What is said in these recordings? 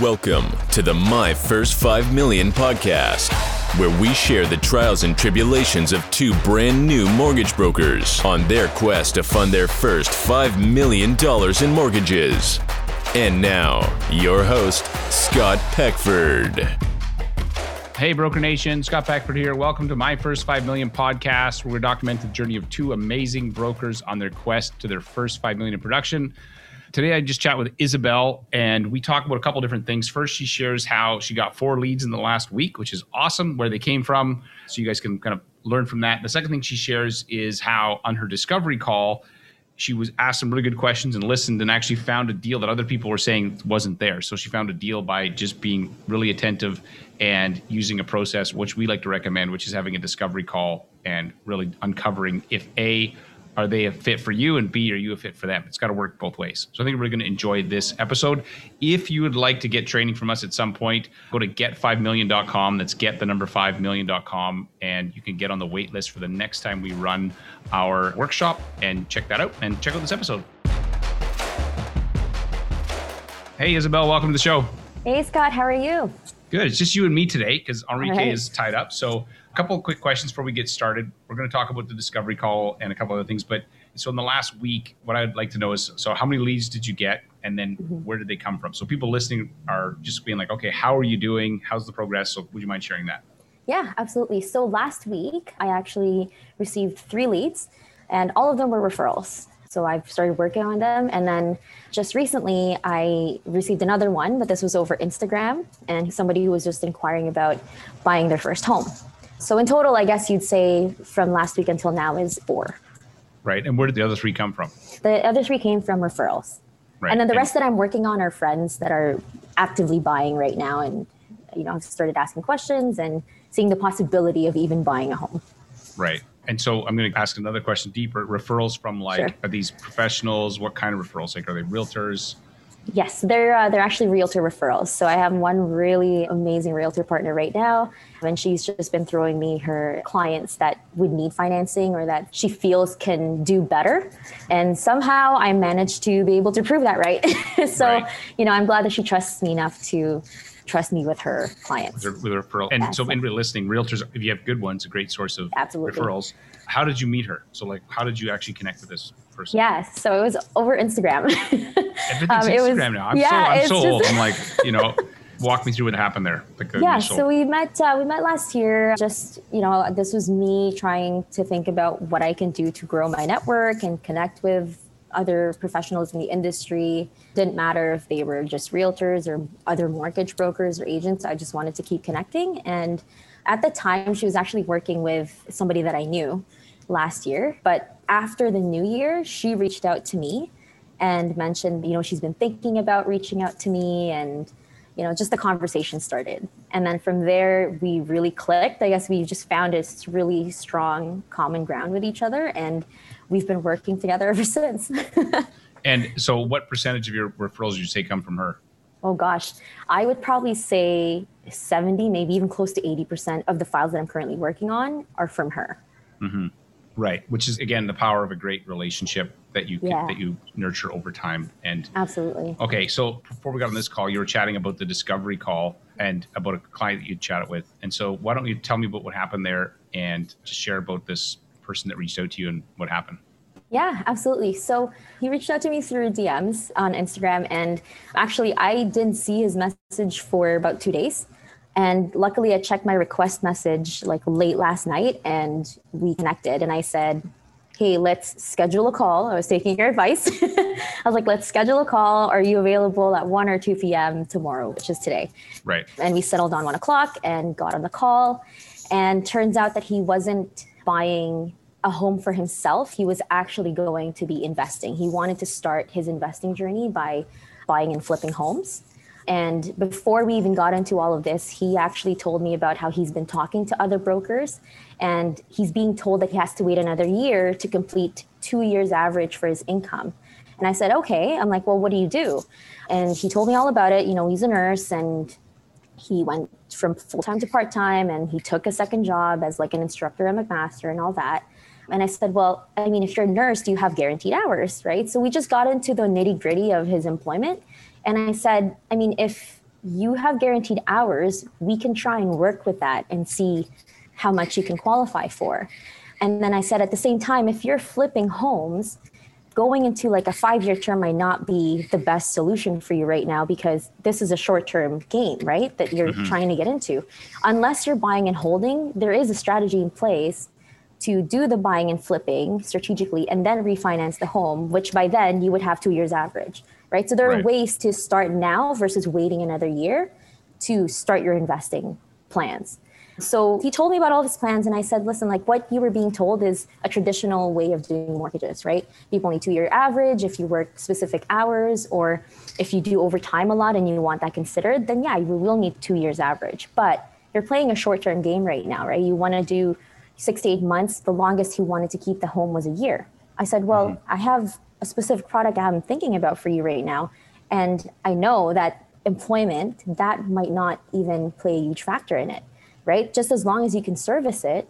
Welcome to the My First 5 Million podcast, where we share the trials and tribulations of two brand new mortgage brokers on their quest to fund their first $5 million in mortgages. And now, your host, Scott Peckford. Hey, Broker Nation, Scott Peckford here. Welcome to my first 5 million podcast, where we document the journey of two amazing brokers on their quest to their first 5 million in production. Today, I just chat with Isabel and we talk about a couple different things. First, she shares how she got four leads in the last week, which is awesome, where they came from. So you guys can kind of learn from that. The second thing she shares is how on her discovery call, she was asked some really good questions and listened and actually found a deal that other people were saying wasn't there. So she found a deal by just being really attentive and using a process which we like to recommend, which is having a discovery call and really uncovering if A, are they a fit for you? And b are you a fit for them? It's got to work both ways. So i think we're going to enjoy this episode. If you would like to get training from us at some point go to get5million.com that's get the number 5million.com and you can get on the wait list for the next time we run our workshop and check that out and check out this episode. Hey isabel welcome to the show. Hey scott how are you good it's just you and me today because enrique right. is tied up so a couple of quick questions before we get started. We're going to talk about the discovery call and a couple other things. But so in the last week, what I'd like to know is so how many leads did you get? And then mm-hmm. where did they come from? So people listening are just being like, okay, how are you doing? How's the progress? So would you mind sharing that? Yeah, absolutely. So last week, I actually received three leads, and all of them were referrals. So I've started working on them. And then just recently, I received another one, but this was over Instagram, and somebody who was just inquiring about buying their first home. So in total, I guess you'd say from last week until now is four. Right. And where did the other three come from? The other three came from referrals. Right. And then the rest that I'm working on are friends that are actively buying right now. And, you know, I've started asking questions and seeing the possibility of even buying a home. Right. And so I'm going to ask another question deeper. Referrals from like, sure. are these professionals? What kind of referrals? Like, are they realtors? Yes, they're uh, they're actually realtor referrals. So I have one really amazing realtor partner right now, and she's just been throwing me her clients that would need financing or that she feels can do better. And somehow I managed to be able to prove that right. so right. you know, I'm glad that she trusts me enough to trust me with her clients. With, her, with referral. And so in real listening, realtors, if you have good ones, a great source of Absolutely. referrals. How did you meet her? So like, how did you actually connect with this person? Yeah, so it was over Instagram. Everything's um, Instagram was, now. I'm yeah, so, I'm so old. I'm like, you know, walk me through what happened there. Like yeah, initial. so we met uh, we met last year. Just you know, this was me trying to think about what I can do to grow my network and connect with other professionals in the industry. Didn't matter if they were just realtors or other mortgage brokers or agents. I just wanted to keep connecting. And at the time, she was actually working with somebody that I knew last year. But after the new year, she reached out to me and mentioned, you know, she's been thinking about reaching out to me and you know, just the conversation started. And then from there, we really clicked. I guess we just found a really strong common ground with each other. And we've been working together ever since. and so, what percentage of your referrals do you say come from her? Oh gosh, I would probably say 70, maybe even close to 80% of the files that I'm currently working on are from her. Mm-hmm. Right, which is again the power of a great relationship that you yeah. that you nurture over time. And absolutely. Okay, so before we got on this call, you were chatting about the discovery call and about a client that you chatted with. And so, why don't you tell me about what happened there and just share about this person that reached out to you and what happened? Yeah, absolutely. So he reached out to me through DMs on Instagram, and actually, I didn't see his message for about two days. And luckily, I checked my request message like late last night, and we connected. And I said, "Hey, let's schedule a call." I was taking your advice. I was like, "Let's schedule a call. Are you available at one or two p.m. tomorrow, which is today?" Right. And we settled on one o'clock and got on the call. And turns out that he wasn't buying a home for himself. He was actually going to be investing. He wanted to start his investing journey by buying and flipping homes. And before we even got into all of this, he actually told me about how he's been talking to other brokers and he's being told that he has to wait another year to complete two years average for his income. And I said, okay. I'm like, well, what do you do? And he told me all about it. You know, he's a nurse and he went from full time to part time and he took a second job as like an instructor at McMaster and all that. And I said, Well, I mean, if you're a nurse, do you have guaranteed hours? Right. So we just got into the nitty gritty of his employment. And I said, I mean, if you have guaranteed hours. We can try and work with that and see how much you can qualify for. And then I said at the same time, if you're flipping homes, going into like a five year term might not be the best solution for you right now because this is a short term game, right? That you're mm-hmm. trying to get into. Unless you're buying and holding, there is a strategy in place to do the buying and flipping strategically and then refinance the home, which by then you would have two years average, right? So there are right. ways to start now versus waiting another year to start your investing plans. So he told me about all his plans, and I said, listen, like what you were being told is a traditional way of doing mortgages, right? People need two year average. If you work specific hours, or if you do overtime a lot and you want that considered, then yeah, you will need two years average. But you're playing a short term game right now, right? You want to do six to eight months. The longest he wanted to keep the home was a year. I said, Well, mm-hmm. I have a specific product I'm thinking about for you right now. And I know that employment, that might not even play a huge factor in it, right? Just as long as you can service it,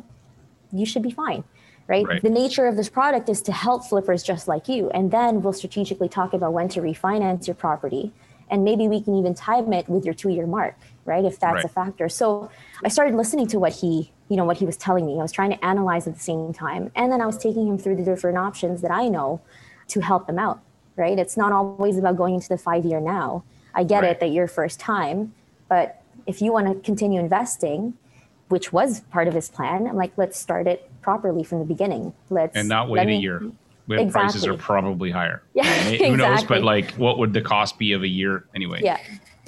you should be fine. Right? right? The nature of this product is to help flippers just like you. And then we'll strategically talk about when to refinance your property. And maybe we can even time it with your two year mark, right? If that's right. a factor. So I started listening to what he you know what he was telling me i was trying to analyze at the same time and then i was taking him through the different options that i know to help them out right it's not always about going into the five year now i get right. it that you're first time but if you want to continue investing which was part of his plan i'm like let's start it properly from the beginning let's and not wait me, a year when exactly. prices are probably higher yeah who exactly. knows but like what would the cost be of a year anyway yeah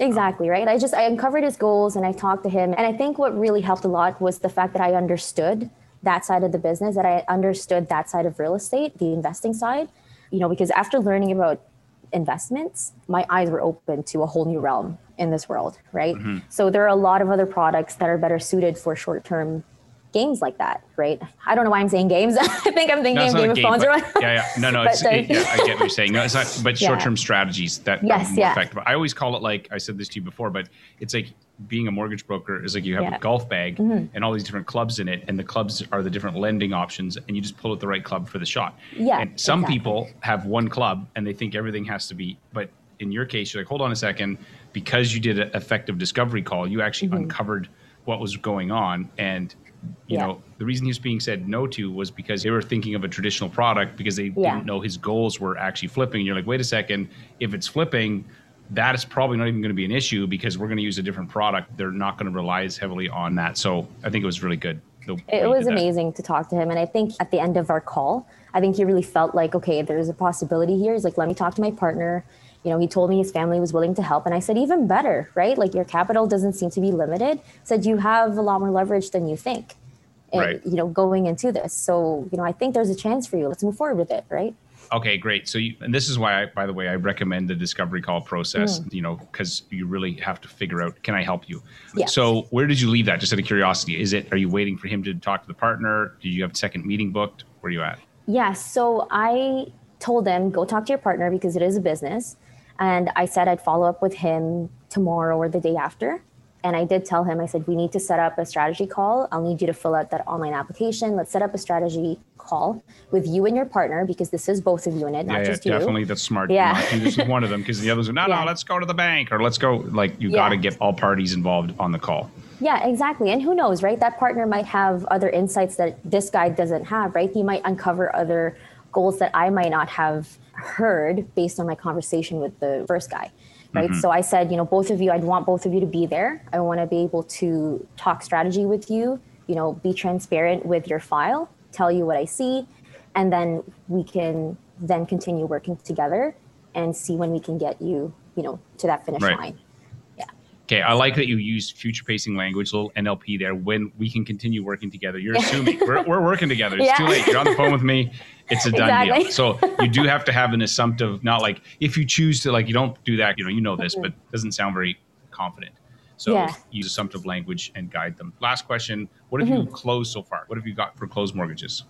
Exactly, right? I just I uncovered his goals and I talked to him and I think what really helped a lot was the fact that I understood that side of the business, that I understood that side of real estate, the investing side. You know, because after learning about investments, my eyes were open to a whole new realm in this world, right? Mm-hmm. So there are a lot of other products that are better suited for short-term games like that, right? I don't know why I'm saying games. I think I'm thinking no, Game of game, Phones. But, yeah, yeah. No, no, it's, it, yeah, I get what you're saying. No, it's not, but short-term strategies that yes, are yeah. effective. I always call it like, I said this to you before, but it's like being a mortgage broker is like you have yeah. a golf bag mm-hmm. and all these different clubs in it, and the clubs are the different lending options, and you just pull out the right club for the shot. Yeah. And some exactly. people have one club and they think everything has to be, but in your case, you're like, hold on a second, because you did an effective discovery call, you actually mm-hmm. uncovered what was going on and you yeah. know the reason he was being said no to was because they were thinking of a traditional product because they yeah. didn't know his goals were actually flipping. You're like wait a second. If it's flipping that is probably not even going to be an issue because we're going to use a different product. They're not going to rely as heavily on that. So i think it was really good it was amazing to talk to him and i think at the end of our call i think he really felt like okay there's a possibility here. He's like let me talk to my partner you know, he told me his family was willing to help. And I said, even better, right? Like your capital doesn't seem to be limited. Said you have a lot more leverage than you think, and, right. you know, going into this. So, you know, I think there's a chance for you. Let's move forward with it, right? Okay, great. So, you, and this is why, I, by the way, I recommend the discovery call process. Mm. You know, because you really have to figure out, can I help you? Yeah. So, where did you leave that? Just out of curiosity, is it? Are you waiting for him to talk to the partner? Do you have a second meeting booked? Where are you at? Yes. Yeah, so I told them go talk to your partner because it is a business. And I said I'd follow up with him tomorrow or the day after. And I did tell him, I said, we need to set up a strategy call. I'll need you to fill out that online application. Let's set up a strategy call with you and your partner because this is both of you in it, not yeah, just yeah, you. Definitely, that's smart. Yeah. Not just one of them because the others are, no, yeah. no, let's go to the bank or let's go. Like, you yeah. got to get all parties involved on the call. Yeah, exactly. And who knows, right? That partner might have other insights that this guy doesn't have, right? He might uncover other goals that I might not have heard based on my conversation with the first guy right mm-hmm. so i said you know both of you i'd want both of you to be there i want to be able to talk strategy with you you know be transparent with your file tell you what i see and then we can then continue working together and see when we can get you you know to that finish right. line Okay, I like that you use future pacing language, little NLP there. When we can continue working together, you're assuming we're, we're working together. It's yeah. too late. You're on the phone with me. It's a done exactly. deal. So you do have to have an assumptive, not like if you choose to like you don't do that. You know, you know this, mm-hmm. but it doesn't sound very confident. So yeah. use assumptive language and guide them. Last question: What have mm-hmm. you closed so far? What have you got for closed mortgages?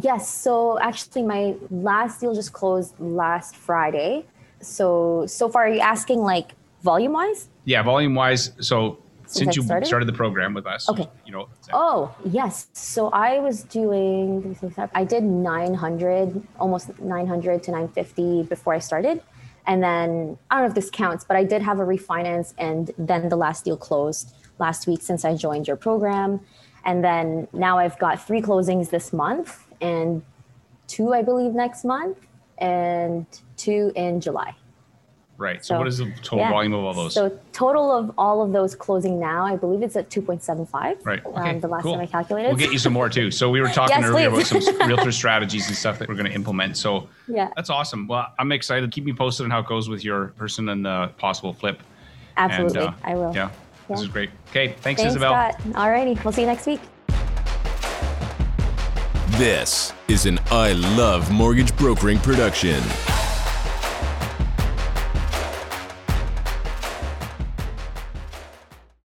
Yes. So actually, my last deal just closed last Friday. So so far, are you asking like volume wise? Yeah, volume wise. So since, since you started? started? the program with us, okay. You know. Oh yes. So I was doing. I did 900, almost 900 to 950 before I started, And then I don't know if this counts, but I did have a refinance and then the last deal closed last week since I joined your program. And then now I've got three closings this month and two, I believe, next month and two in July. Right. So, so what is the total yeah. volume of all those? So total of all of those closing now, I believe it's at 2.75. Right. Okay. Um, the last cool. time I calculated. We'll get you some more too. So we were talking yes, earlier please. about some realtor strategies and stuff that we're going to implement. So yeah, that's awesome. Well, I'm excited. Keep me posted on how it goes with your person and the possible flip. Absolutely, and, uh, I will. Yeah, yeah, this is great. Okay, thanks, thanks Isabel. All righty, we'll see you next week. This is an I Love Mortgage Brokering production.